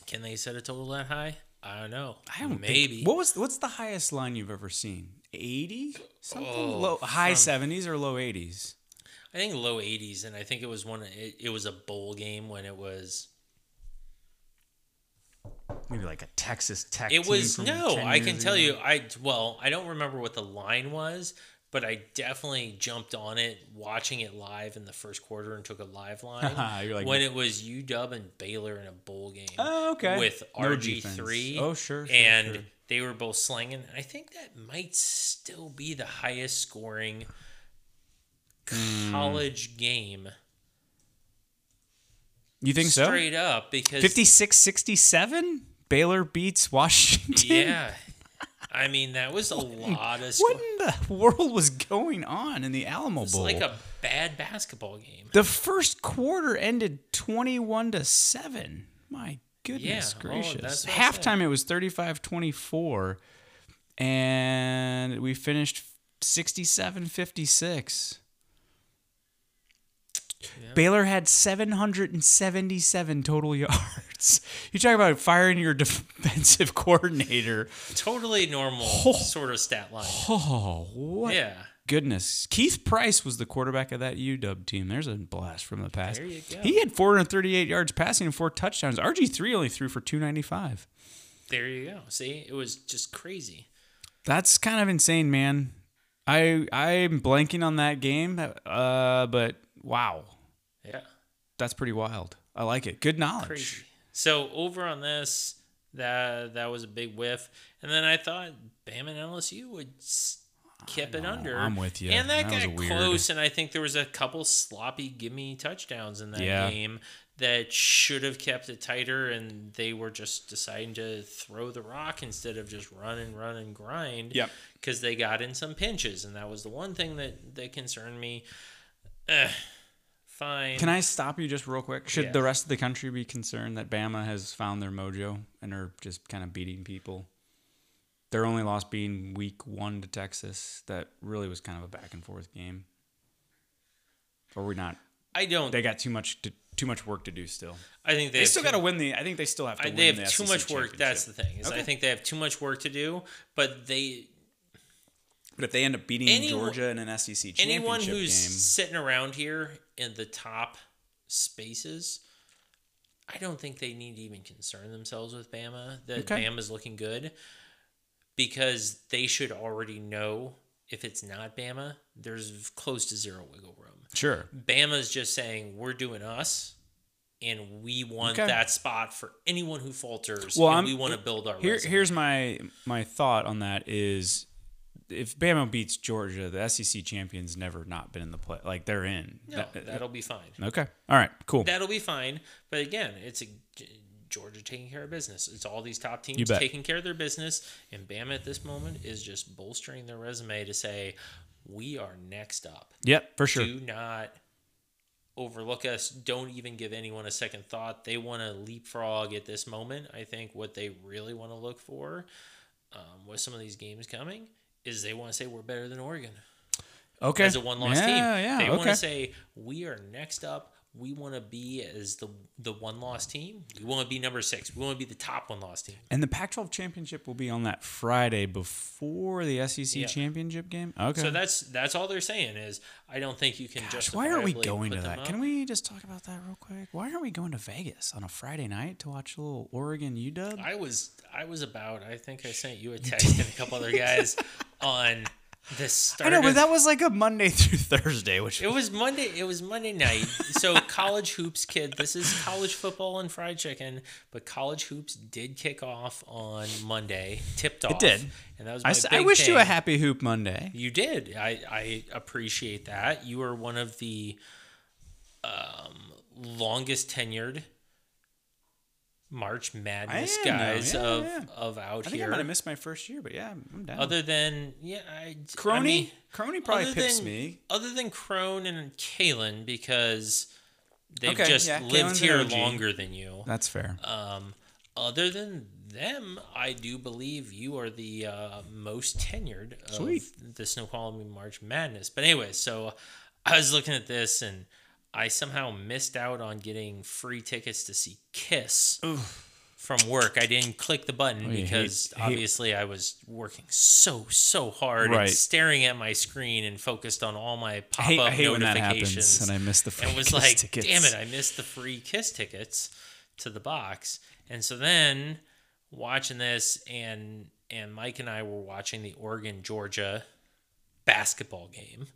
Can they set a total that high? I don't know. I don't think- Maybe. what was what's the highest line you've ever seen? 80? Something Oh, low high 70s or low 80s? I think low 80s, and I think it was one. It, it was a bowl game when it was. Maybe like a Texas Tech. It was no. 10 I can tell ago. you. I well, I don't remember what the line was, but I definitely jumped on it watching it live in the first quarter and took a live line like- when it was UW and Baylor in a bowl game. Oh, okay. With RG three. defense. Oh, sure, sure, and sure. they were both slinging. I think that might still be the highest scoring Hmm. college game. You think so? Straight up because 56 67? Baylor beats Washington? Yeah. I mean, that was a lot of What in the world was going on in the Alamo Bowl? It's Bowl? like a bad basketball game. the first quarter ended 21 to 7. My goodness Yeah, oh, gracious. that's what I said. Halftime it was 35-24 and we finished 67-56. Baylor had 777 total yards. You talk about firing your defensive coordinator. Totally normal sort of stat line. Oh, what Yeah. goodness. Keith Price was the quarterback of that UW team. There's a blast from the past. There you go. He had 438 yards passing and four touchdowns. RG3 only threw for 295. There you go. See, it was just crazy. That's kind of insane, man. I I'm blanking on that game, uh, but wow, Yeah. that's pretty wild. I like it. Good knowledge. Crazy. So over on this, that that was a big whiff. And then I thought Bam and LSU would keep it under. I'm with you. And that, That got close. And I think there was a couple sloppy gimme touchdowns in that Yeah. game that should have kept it tighter. And they were just deciding to throw the rock instead of just run and run and grind. Yep. Because they got in some pinches, and that was the one thing that that concerned me. Eh, fine. Can I stop you just real quick? Should Yeah. the rest of the country be concerned that Bama has found their mojo and are just kind of beating people? Their only loss being week one to Texas. That really was kind of a back and forth game. Or we not? I don't. They got too much to, too much work to do still. I think they, They still got to win the. I think they still have to I, win they have the too SEC much work. That's the thing. Is I think they have too much work to do. But they But if they end up beating Anyone- Georgia in an SEC championship game, anyone who's game, sitting around here in the top spaces, I don't think they need to even concern themselves with Bama. That Okay. Bama's looking good because they should already know if it's not Bama, there's close to zero wiggle room. sure. Bama's just saying we're doing us. And we want Okay. that spot for anyone who falters. Well, and we want to build our Here, resume. here's my my thought on that is, if Bama beats Georgia, the SEC champions never not been in the play. Like they're in. No, That- that'll be fine. okay. All right. Cool. That'll be fine. But again, it's a Georgia taking care of business. It's all these top teams taking care of their business, and Bama at this moment is just bolstering their resume to say we are next up. Yep. For sure. Do not overlook us. Don't even give anyone a second thought. They want to leapfrog at this moment. I think what they really want to look for um, with some of these games coming is they want to say we're better than Oregon Okay. as a one loss yeah, team. Yeah. they okay. want to say we are next up. we want to be as the the one loss team. We want to be number six. We want to be the top one loss team. And the Pac-12 championship will be on that Friday before the SEC Yeah. championship game. Okay. So that's that's all they're saying is I don't think you can just why aren't we going to that? Can we just talk about that real quick? Why aren't we going to Vegas on a Friday night to watch a little Oregon UW? I was I was about. I think I sent you a text and a couple other guys on the I start. know, but of- that was like a Monday through Thursday, which It was Monday. It was Monday night. So college hoops, kid. This is college football and fried chicken. But college hoops did kick off on Monday. Tipped off. It did. and that was I, I big wish you a happy hoop Monday. You did. I I appreciate that. You are one of the um, longest tenured March Madness am guys Yeah, of yeah. of out here. I think I here. might have missed my first year, but yeah, I'm down. other than yeah, I, Crony, I mean, Crony probably pips than- me. Other than Crone and Kalen, because they've Okay, just yeah, lived Kalen's here longer than you. That's fair. Um, other than them, I do believe you are the uh, most tenured of Sweet. the Snoqualmie March Madness. But anyway, so I was looking at this and I somehow missed out on getting free tickets to see Kiss from work. I didn't click the button oh, you because hate- obviously I was working so so hard Right. and staring at my screen and focused on all my pop up I hate when that notifications happens, and I missed the free and was Kiss like, tickets. damn it, I missed the free Kiss tickets to the box. And so then watching this, and and Mike and I were watching the Oregon Georgia basketball game,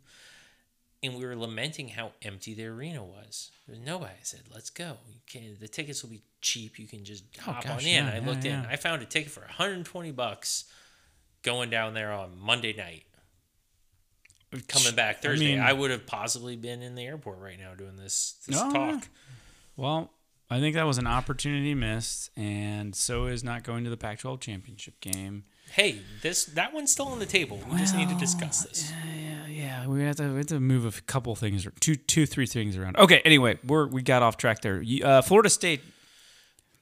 and we were lamenting how empty the arena was. There was nobody. I said, "Let's go. You can, the tickets will be cheap. You can just oh, hop on Oh, gosh, in." yeah, I yeah, looked in. I found a ticket for 120 bucks going down there on Monday night coming back Thursday, I, mean- would have possibly been in the airport right now doing this, this Oh, talk. Well, I think that was an opportunity missed, and so is not going to the Pac-12 championship game. Hey, this that one's still on the table. We just need to discuss this. Yeah, yeah, we have to we have to move a couple things, two, two, three things around. Okay, anyway, we're we got off track there. Uh, Florida State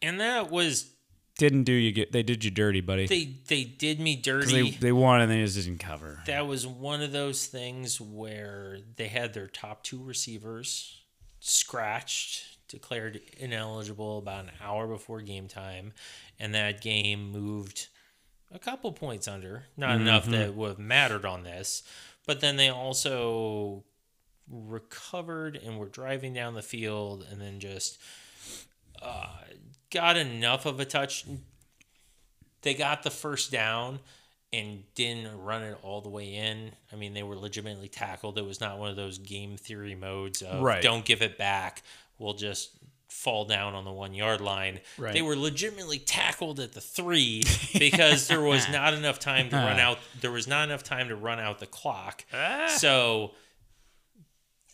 And that was didn't do you get they did you dirty, buddy. they they did me dirty. they they won and they just didn't cover. that was one of those things where they had their top two receivers scratched, declared ineligible about an hour before game time, and that game moved a couple points under. Not enough that would have mattered on this, but then they also recovered and were driving down the field and then just uh, got enough of a touch. They got the first down and didn't run it all the way in. I mean, they were legitimately tackled. It was not one of those game theory modes of Right. don't give it back. We'll just fall down on the one yard line. Right. They were legitimately tackled at the three because there was not enough time to run out. There was not enough time to run out the clock. Ah. So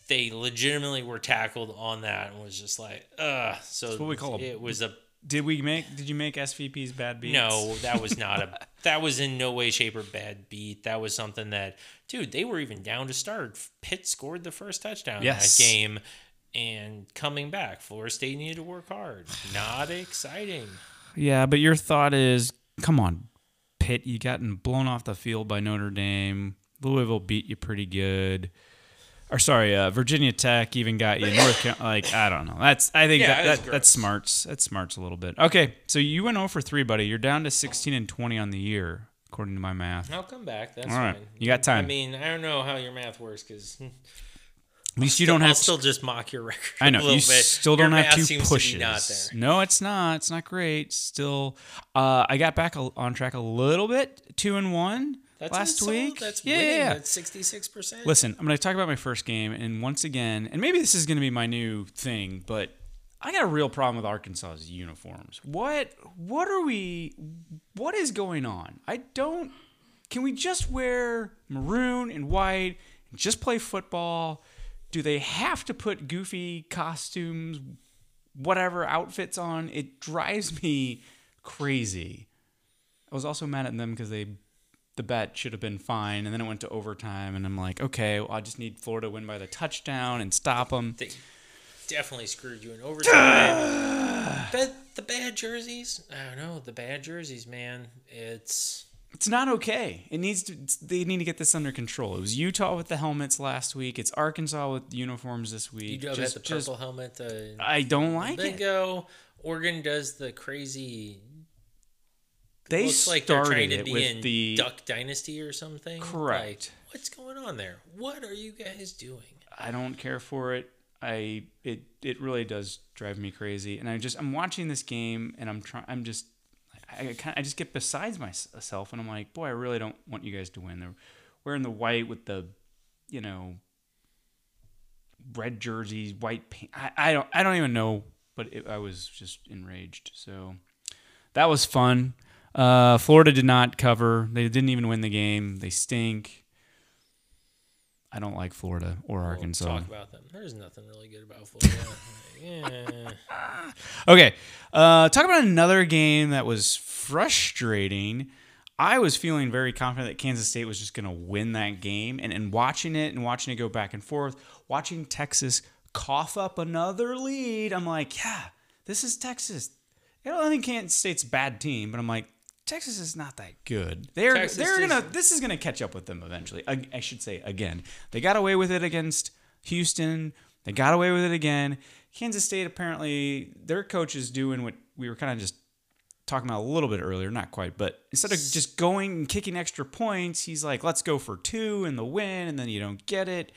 they legitimately were tackled on that and was just like, ugh. So what we call a- it was a Did we make? Did you make SVP's bad beat? no, that was not a. That was in no way, shape, or bad beat. That was something that, dude, they were even down to start. Pitt scored the first touchdown Yes. in that game, and coming back, Florida State needed to work hard. Not exciting. Yeah, but your thought is, come on, Pitt, you gotten blown off the field by Notre Dame. Louisville beat you pretty good. Or sorry, uh, Virginia Tech even got you. North Carolina, like I don't know. That's I think Yeah, that, that's that that's smarts. That's smarts a little bit. Okay, so you went 0 for three, buddy. You're down to 16 and 20 on the year, according to my math. I'll come back. That's All right. fine. You got time. I mean, I don't know how your math works because At least you don't I'll have. still just mock your record. I know a little you bit. still don't have two pushes. To be not there. No, it's not. It's not great. Still, uh, I got back on track a little bit, two and one That's last week. That's yeah, winning. yeah. That's sixty six percent. Listen, I'm going to talk about my first game, and once again, and maybe this is going to be my new thing, but I got a real problem with Arkansas's uniforms. What what are we what is going on? I don't can we just wear maroon and white and just play football? Do they have to put goofy costumes, whatever outfits on? It drives me crazy. I was also mad at them because they the bet should have been fine, and then it went to overtime, and I'm like, okay, well, I just need Florida to win by the touchdown and stop them. They definitely screwed you in overtime. the bad jerseys, I don't know. The bad jerseys, man. It's It's not okay. It needs to. They need to get this under control. It was Utah with the helmets last week. It's Arkansas with uniforms this week. You Just- the just- purple helmet. Uh, I don't like they it. go. Oregon does the crazy. They looks like they're started trying to be with in the Duck Dynasty or something. Correct. Like, what's going on there? What are you guys doing? I don't care for it. I it it really does drive me crazy, and I just I'm watching this game, and I'm trying. I'm just I kind I just get besides myself, and I'm like, boy, I really don't want you guys to win. They're wearing the white with the, you know, red jerseys, white paint. I, I don't I don't even know, but it, I was just enraged. So that was fun. Uh, Florida did not cover. They didn't even win the game. They stink. I don't like Florida or We'll Arkansas. talk about them. There's nothing really good about Florida. yeah. Okay, uh, talk about another game that was frustrating. I was feeling very confident that Kansas State was just going to win that game, and, and watching it and watching it go back and forth, watching Texas cough up another lead, I'm like, yeah, this is Texas. I think Kansas State's a bad team, but I'm like, Texas is not that good. They're Texas they're gonna this is gonna catch up with them eventually. I, I should say again. They got away with it against Houston. They got away with it again. Kansas State apparently their coach is doing what we were kind of just talking about a little bit earlier, not quite, but instead of just going and kicking extra points, he's like, let's go for two and the win, and then you don't get it.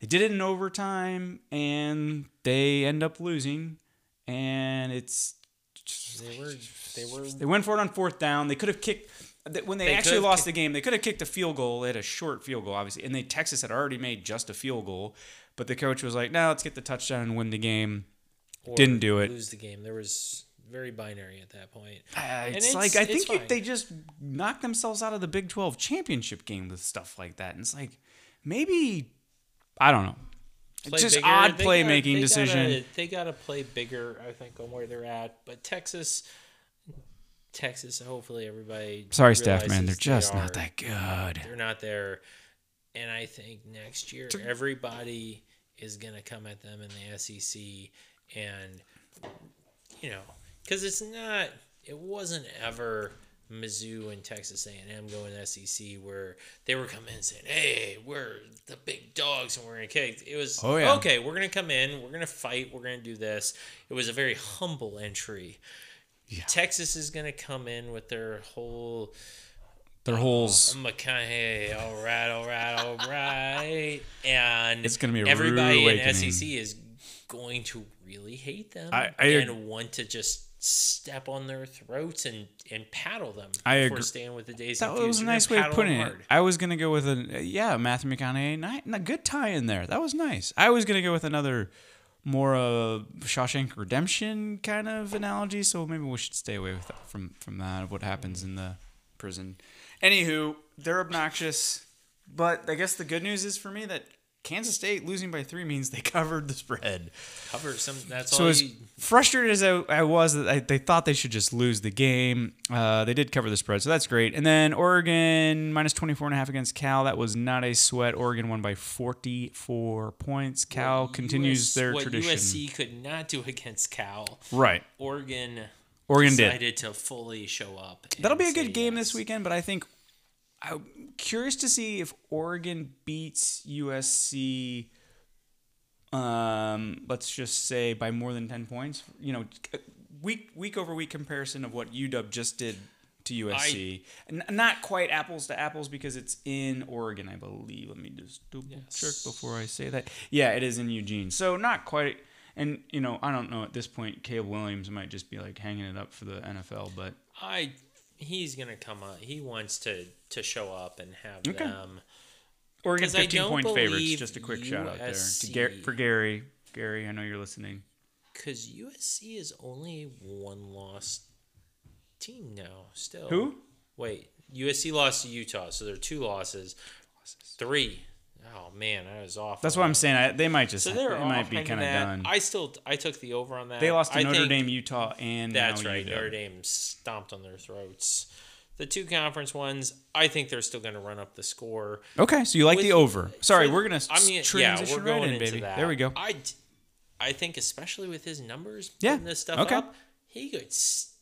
They did it in overtime, and they end up losing, and it's They were. They were. they went for it on fourth down. They could have kicked when they, They actually lost kick- the game. They could have kicked a field goal. They had a short field goal, obviously, and they Texas had already made just a field goal, but the coach was like, "No, let's get the touchdown and win the game." or Didn't do it. Lose the game. There was very binary at that point. Uh, And it's, it's- like I think you- they just knocked themselves out of the Big Twelve championship game with stuff like that, and it's like maybe I don't know. Just bigger. odd They playmaking gotta- decision. Gotta, they got to play bigger, I think, on where they're at. But Texas, Texas. Hopefully, everybody. Sorry, staff man, they're just they not that good. They're not there, and I think next year everybody is gonna come at them in the SEC, and you know, because it's not. It wasn't ever. Mizzou and Texas A&M going to SEC where they were coming in saying, "Hey, we're the big dogs and we're gonna kick." It was Oh, yeah. okay. We're gonna come in. We're gonna fight. We're gonna do this. It was a very humble entry. Texas is gonna come in with their whole Their holes. McConaughey, all right, all right, all right, and It's gonna be a everybody in. SEC is going to really hate them I- I and want to just step on their throats and and paddle them. I before agree. staying with the days. That was a nice way of putting it. I was gonna go with a yeah, Matthew McConaughey, ni- a good tie in there. That was nice. I was gonna go with another more uh, Shawshank Redemption kind of analogy, so maybe we should stay away with that, from from that of what happens in the prison. Anywho, they're obnoxious, but I guess the good news is for me that Kansas State losing by three means they covered the spread. Cover some. That's So all. as You, frustrated as I, I was that I, they thought they should just lose the game, uh, they did cover the spread, so that's great. And then Oregon minus 24 and a half against Cal. That was not a sweat. Oregon won by 44 points. Cal what continues US their what tradition. USC could not do against Cal. Right. Oregon. Oregon did. decided to fully show up. That'll be a good game yes. this weekend, but I think I'm curious to see if Oregon beats USC. Um, let's just say by more than ten points. You know, week week over week comparison of what UW just did to USC. N- not quite apples to apples because it's in Oregon, I believe. Let me just double Yes. check before I say that. Yeah, it is in Eugene. So not quite. And you know, I don't know at this point. Caleb Williams might just be like hanging it up for the NFL, but I he's gonna come up. He wants to to show up and have Okay. them. Oregon 'Cause I 15 point favorites. Just a quick shout out there to USC Gar- for Gary. Gary, I know you're listening. Because USC is only one lost team now. Still, Who? Wait, USC lost to Utah, so there are two losses. Three. Oh man, I was off. That's what I'm saying. I, they might just. So they're might be kind of done. I still I took the over on that. they lost to I Notre think Dame, Utah, and That's now right. UW. Notre Dame stomped on their throats. The two conference ones, I think they're still going to run up the score. Okay, so you like With- the over? Sorry, for- we're gonna I mean, transition yeah, we're right going in, into baby. that. There we go. I, I think especially with his numbers, Yeah, putting this stuff okay. up, he could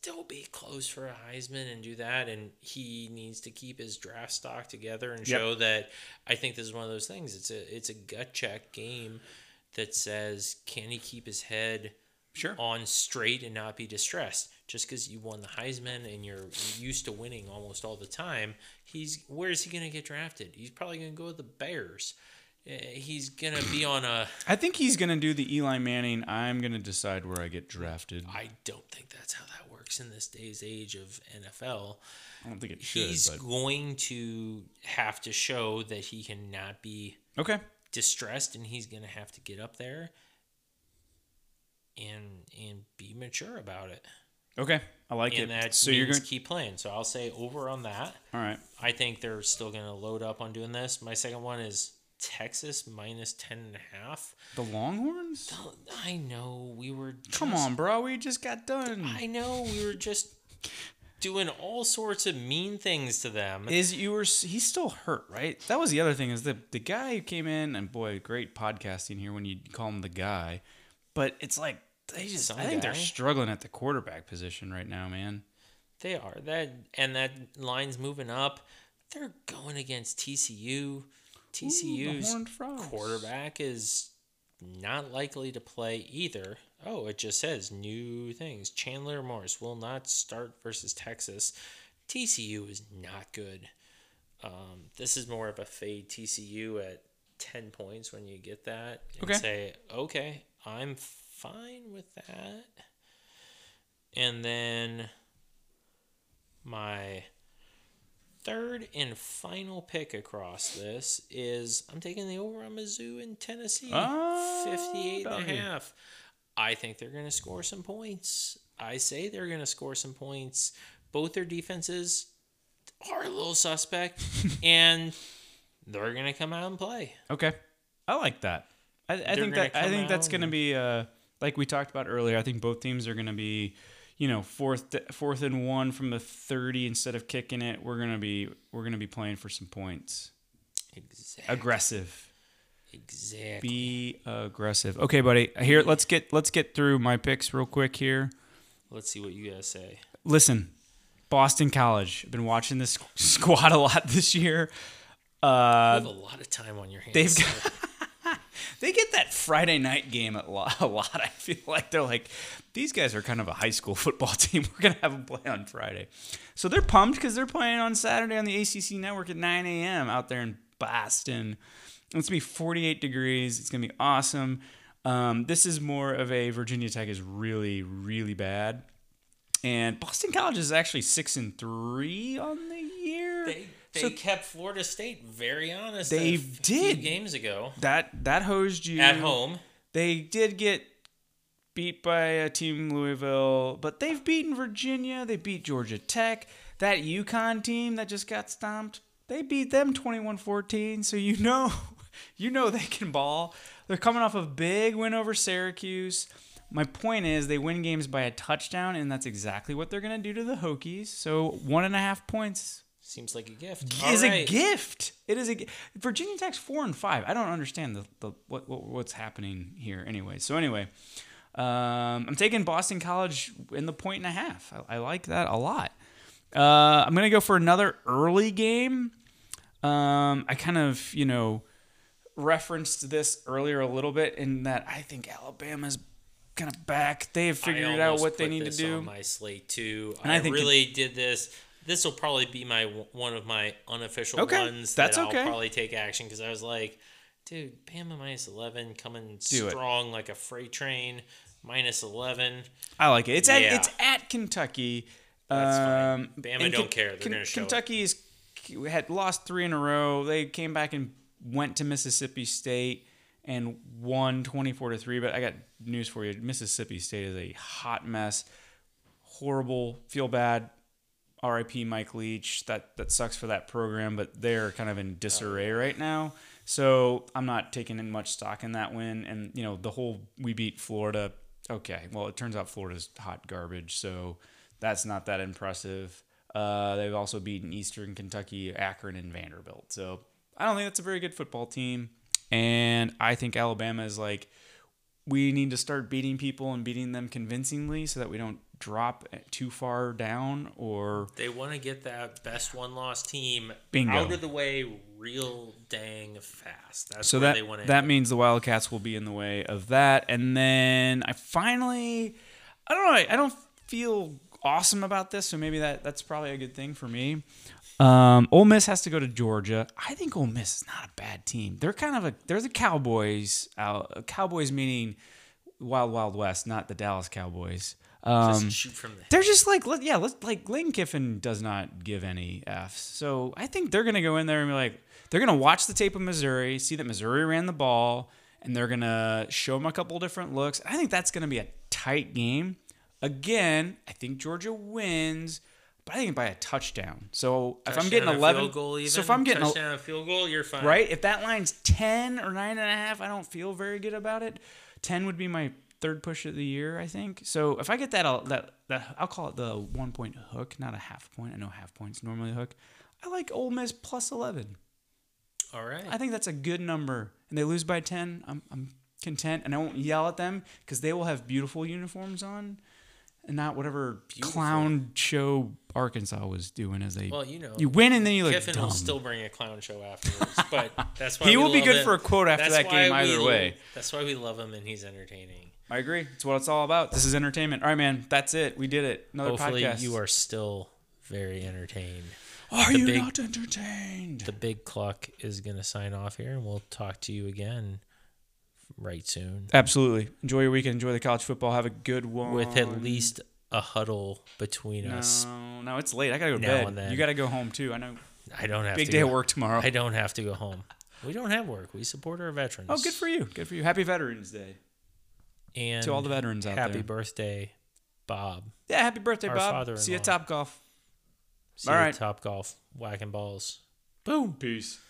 still be close for a Heisman and do that. And he needs to keep his draft stock together and Yep. show that. I think this is one of those things. It's a it's a gut check game that says can he keep his head Sure. on straight and not be distressed. Just because you won the Heisman and you're used to winning almost all the time, he's where is he going to get drafted? He's probably going to go with the Bears. Uh, He's going to be on a. I think he's gonna do the Eli Manning. I'm gonna decide where I get drafted. I don't think that's how that works in this day's age of NFL. I don't think it should. He's but going to have to show that he cannot be okay. distressed, and he's going to have to get up there and and be mature about it. Okay. I like and it. that so you're going. to keep playing. So I'll say over on that. All right. I think they're still going to load up on doing this. My second one is Texas minus 10 and a half. The Longhorns. I know we were Come on, bro. We just got done. I know we were just doing all sorts of mean things to them. Is you were he's still hurt, right? That was the other thing is the the guy who came in and boy, great podcasting here when you call him the guy, but it's like they just Some I think they're struggling at the quarterback position right now, man. They are that, and that line's moving up. They're going against TCU. TCU's Frogs. quarterback is not likely to play either. Oh, it just says new things. Chandler Morris will not start versus Texas. TCU is not good. Um, this is more of a fade TCU at 10 points when you get that. And Okay. say, okay, I'm fine with that. And then my third and final pick across this is I'm taking the over on Mizzou in Tennessee. Oh, 58 and a half. I think they're going to score some points. I say they're going to score some points. Both their defenses are a little suspect, and they're going to come out and play. Okay. I like that. I, I think that I think that's going to be uh like we talked about earlier. I think both teams are going to be you know fourth fourth and one from the 30 instead of kicking it. We're going to be we're to be playing for some points. Exactly. Aggressive. Exactly. Be aggressive. Okay, buddy. Here, let's get let's get through my picks real quick here. Let's see what you guys say. Listen, Boston College. I've been watching this squad a lot this year. Uh, you have a lot of time on your hands. they've got- they get that Friday night game a lot, a lot. I feel like they're like, these guys are kind of a high school football team. We're gonna have them play on Friday, so they're pumped because they're playing on Saturday on the ACC network at 9 a.m. out there in Boston. It's gonna be 48 degrees. It's gonna be awesome. Um, this is more of a Virginia Tech is really, really bad, and Boston College is actually six and three on the year. They, they So- kept Florida State very honest. They did. games ago that that hosed you at home. They did get beat by a team Louisville, but they've beaten Virginia. They beat Georgia Tech. That UConn team that just got stomped, they beat them 21-14. So you know, you know they can ball. They're coming off a big win over Syracuse. My point is they win games by a touchdown, and that's exactly what they're gonna do to the Hokies. So one and a half points Seems like a gift. is All a gift. It is a Virginia Tech's four and five. I don't understand the, the what, what what's happening here. Anyway, so anyway, um, I'm taking Boston College in the point and a half. I, I like that a lot. Uh, I'm gonna go for another early game. Um, I kind of you know referenced this earlier a little bit in that I think Alabama's kind of back. They have figured out what they need to do. On my slate too. And I I, think it- really did this. This will probably be my one of my unofficial Okay, ones. that's that okay. I'll probably take action because I was like, dude, Bama minus eleven coming Do it. strong like a freight train. Minus eleven. I like it. It's at it's at Kentucky. That's fine. um, Bama don't care. They're gonna show it. Had lost three in a row. They came back and went to Mississippi State and won twenty four to three. But I got news for you: Mississippi State is a hot mess. Horrible. Feel bad. R.I.P. Mike Leach. That that sucks for that program, but they're kind of in disarray right now. So I'm not taking in much stock in that win. And you know the whole we beat Florida. Okay, well it turns out Florida's hot garbage, so that's not that impressive. Uh, they've also beaten Eastern Kentucky, Akron, and Vanderbilt. So I don't think that's a very good football team. And I think Alabama is like we need to start beating people and beating them convincingly so that we don't drop too far down or They want to get that best one loss team Bingo. out of the way real dang fast. That's so that they want to that means the Wildcats will be in the way of that. And then I finally, I don't know, I, I don't feel awesome about this, so maybe that that's probably a good thing for me. Um, Ole Miss has to go to Georgia. I think Ole Miss is not a bad team. They're kind of a they're the Cowboys. Out Cowboys meaning Wild Wild West, not the Dallas Cowboys. Um, just shoot from the they're just like let- yeah, let's like Lane Kiffin does not give any f's. So I think they're gonna go in there and be like they're gonna watch the tape of Missouri, see that Missouri ran the ball, and they're gonna show them a couple different looks. I think that's gonna be a tight game. Again, I think Georgia wins, but I think by a touchdown. So if I'm getting Touchdown, a eleven, goal even. so if I'm getting a, touchdown, a field goal, you're fine. right, if that line's ten or nine and a half, I don't feel very good about it. Ten would be my third push of the year, I think. So if I get that, I'll, that that I'll call it the one point hook, not a half point. I know half points normally hook. I like Ole Miss plus eleven. All right. I think that's a good number, and they lose by ten. I'm I'm content, and I won't yell at them because they will have beautiful uniforms on, and not whatever clown show Arkansas was doing as they. well, you know, you win and then you look Kiffin dumb. will still bring a clown show afterwards, but that's why He will be good it. for a quote after That's that game we either way. That's why we love him and he's entertaining. I agree. It's what it's all about. This is entertainment. All right, man. That's it. We did it. Another Hopefully, podcast. you are still very entertained. Are the you big- not entertained? The big cluck is going to sign off here, and we'll talk to you again right soon Absolutely. Enjoy your weekend. Enjoy the college football. Have a good one. with at least a huddle between us. No, no, it's late. I gotta go to bed. and then. You gotta go home too. I know. I don't have Big day go, at work tomorrow. I don't have to go home. We don't have work. We support our veterans. Oh, good for you. Good for you. Happy Veterans Day And to all the veterans out happy there. Happy birthday, Bob. Yeah, happy birthday, Our Bob. See you at Top Golf. See All you at right. Top Golf, whacking balls. Boom. Peace.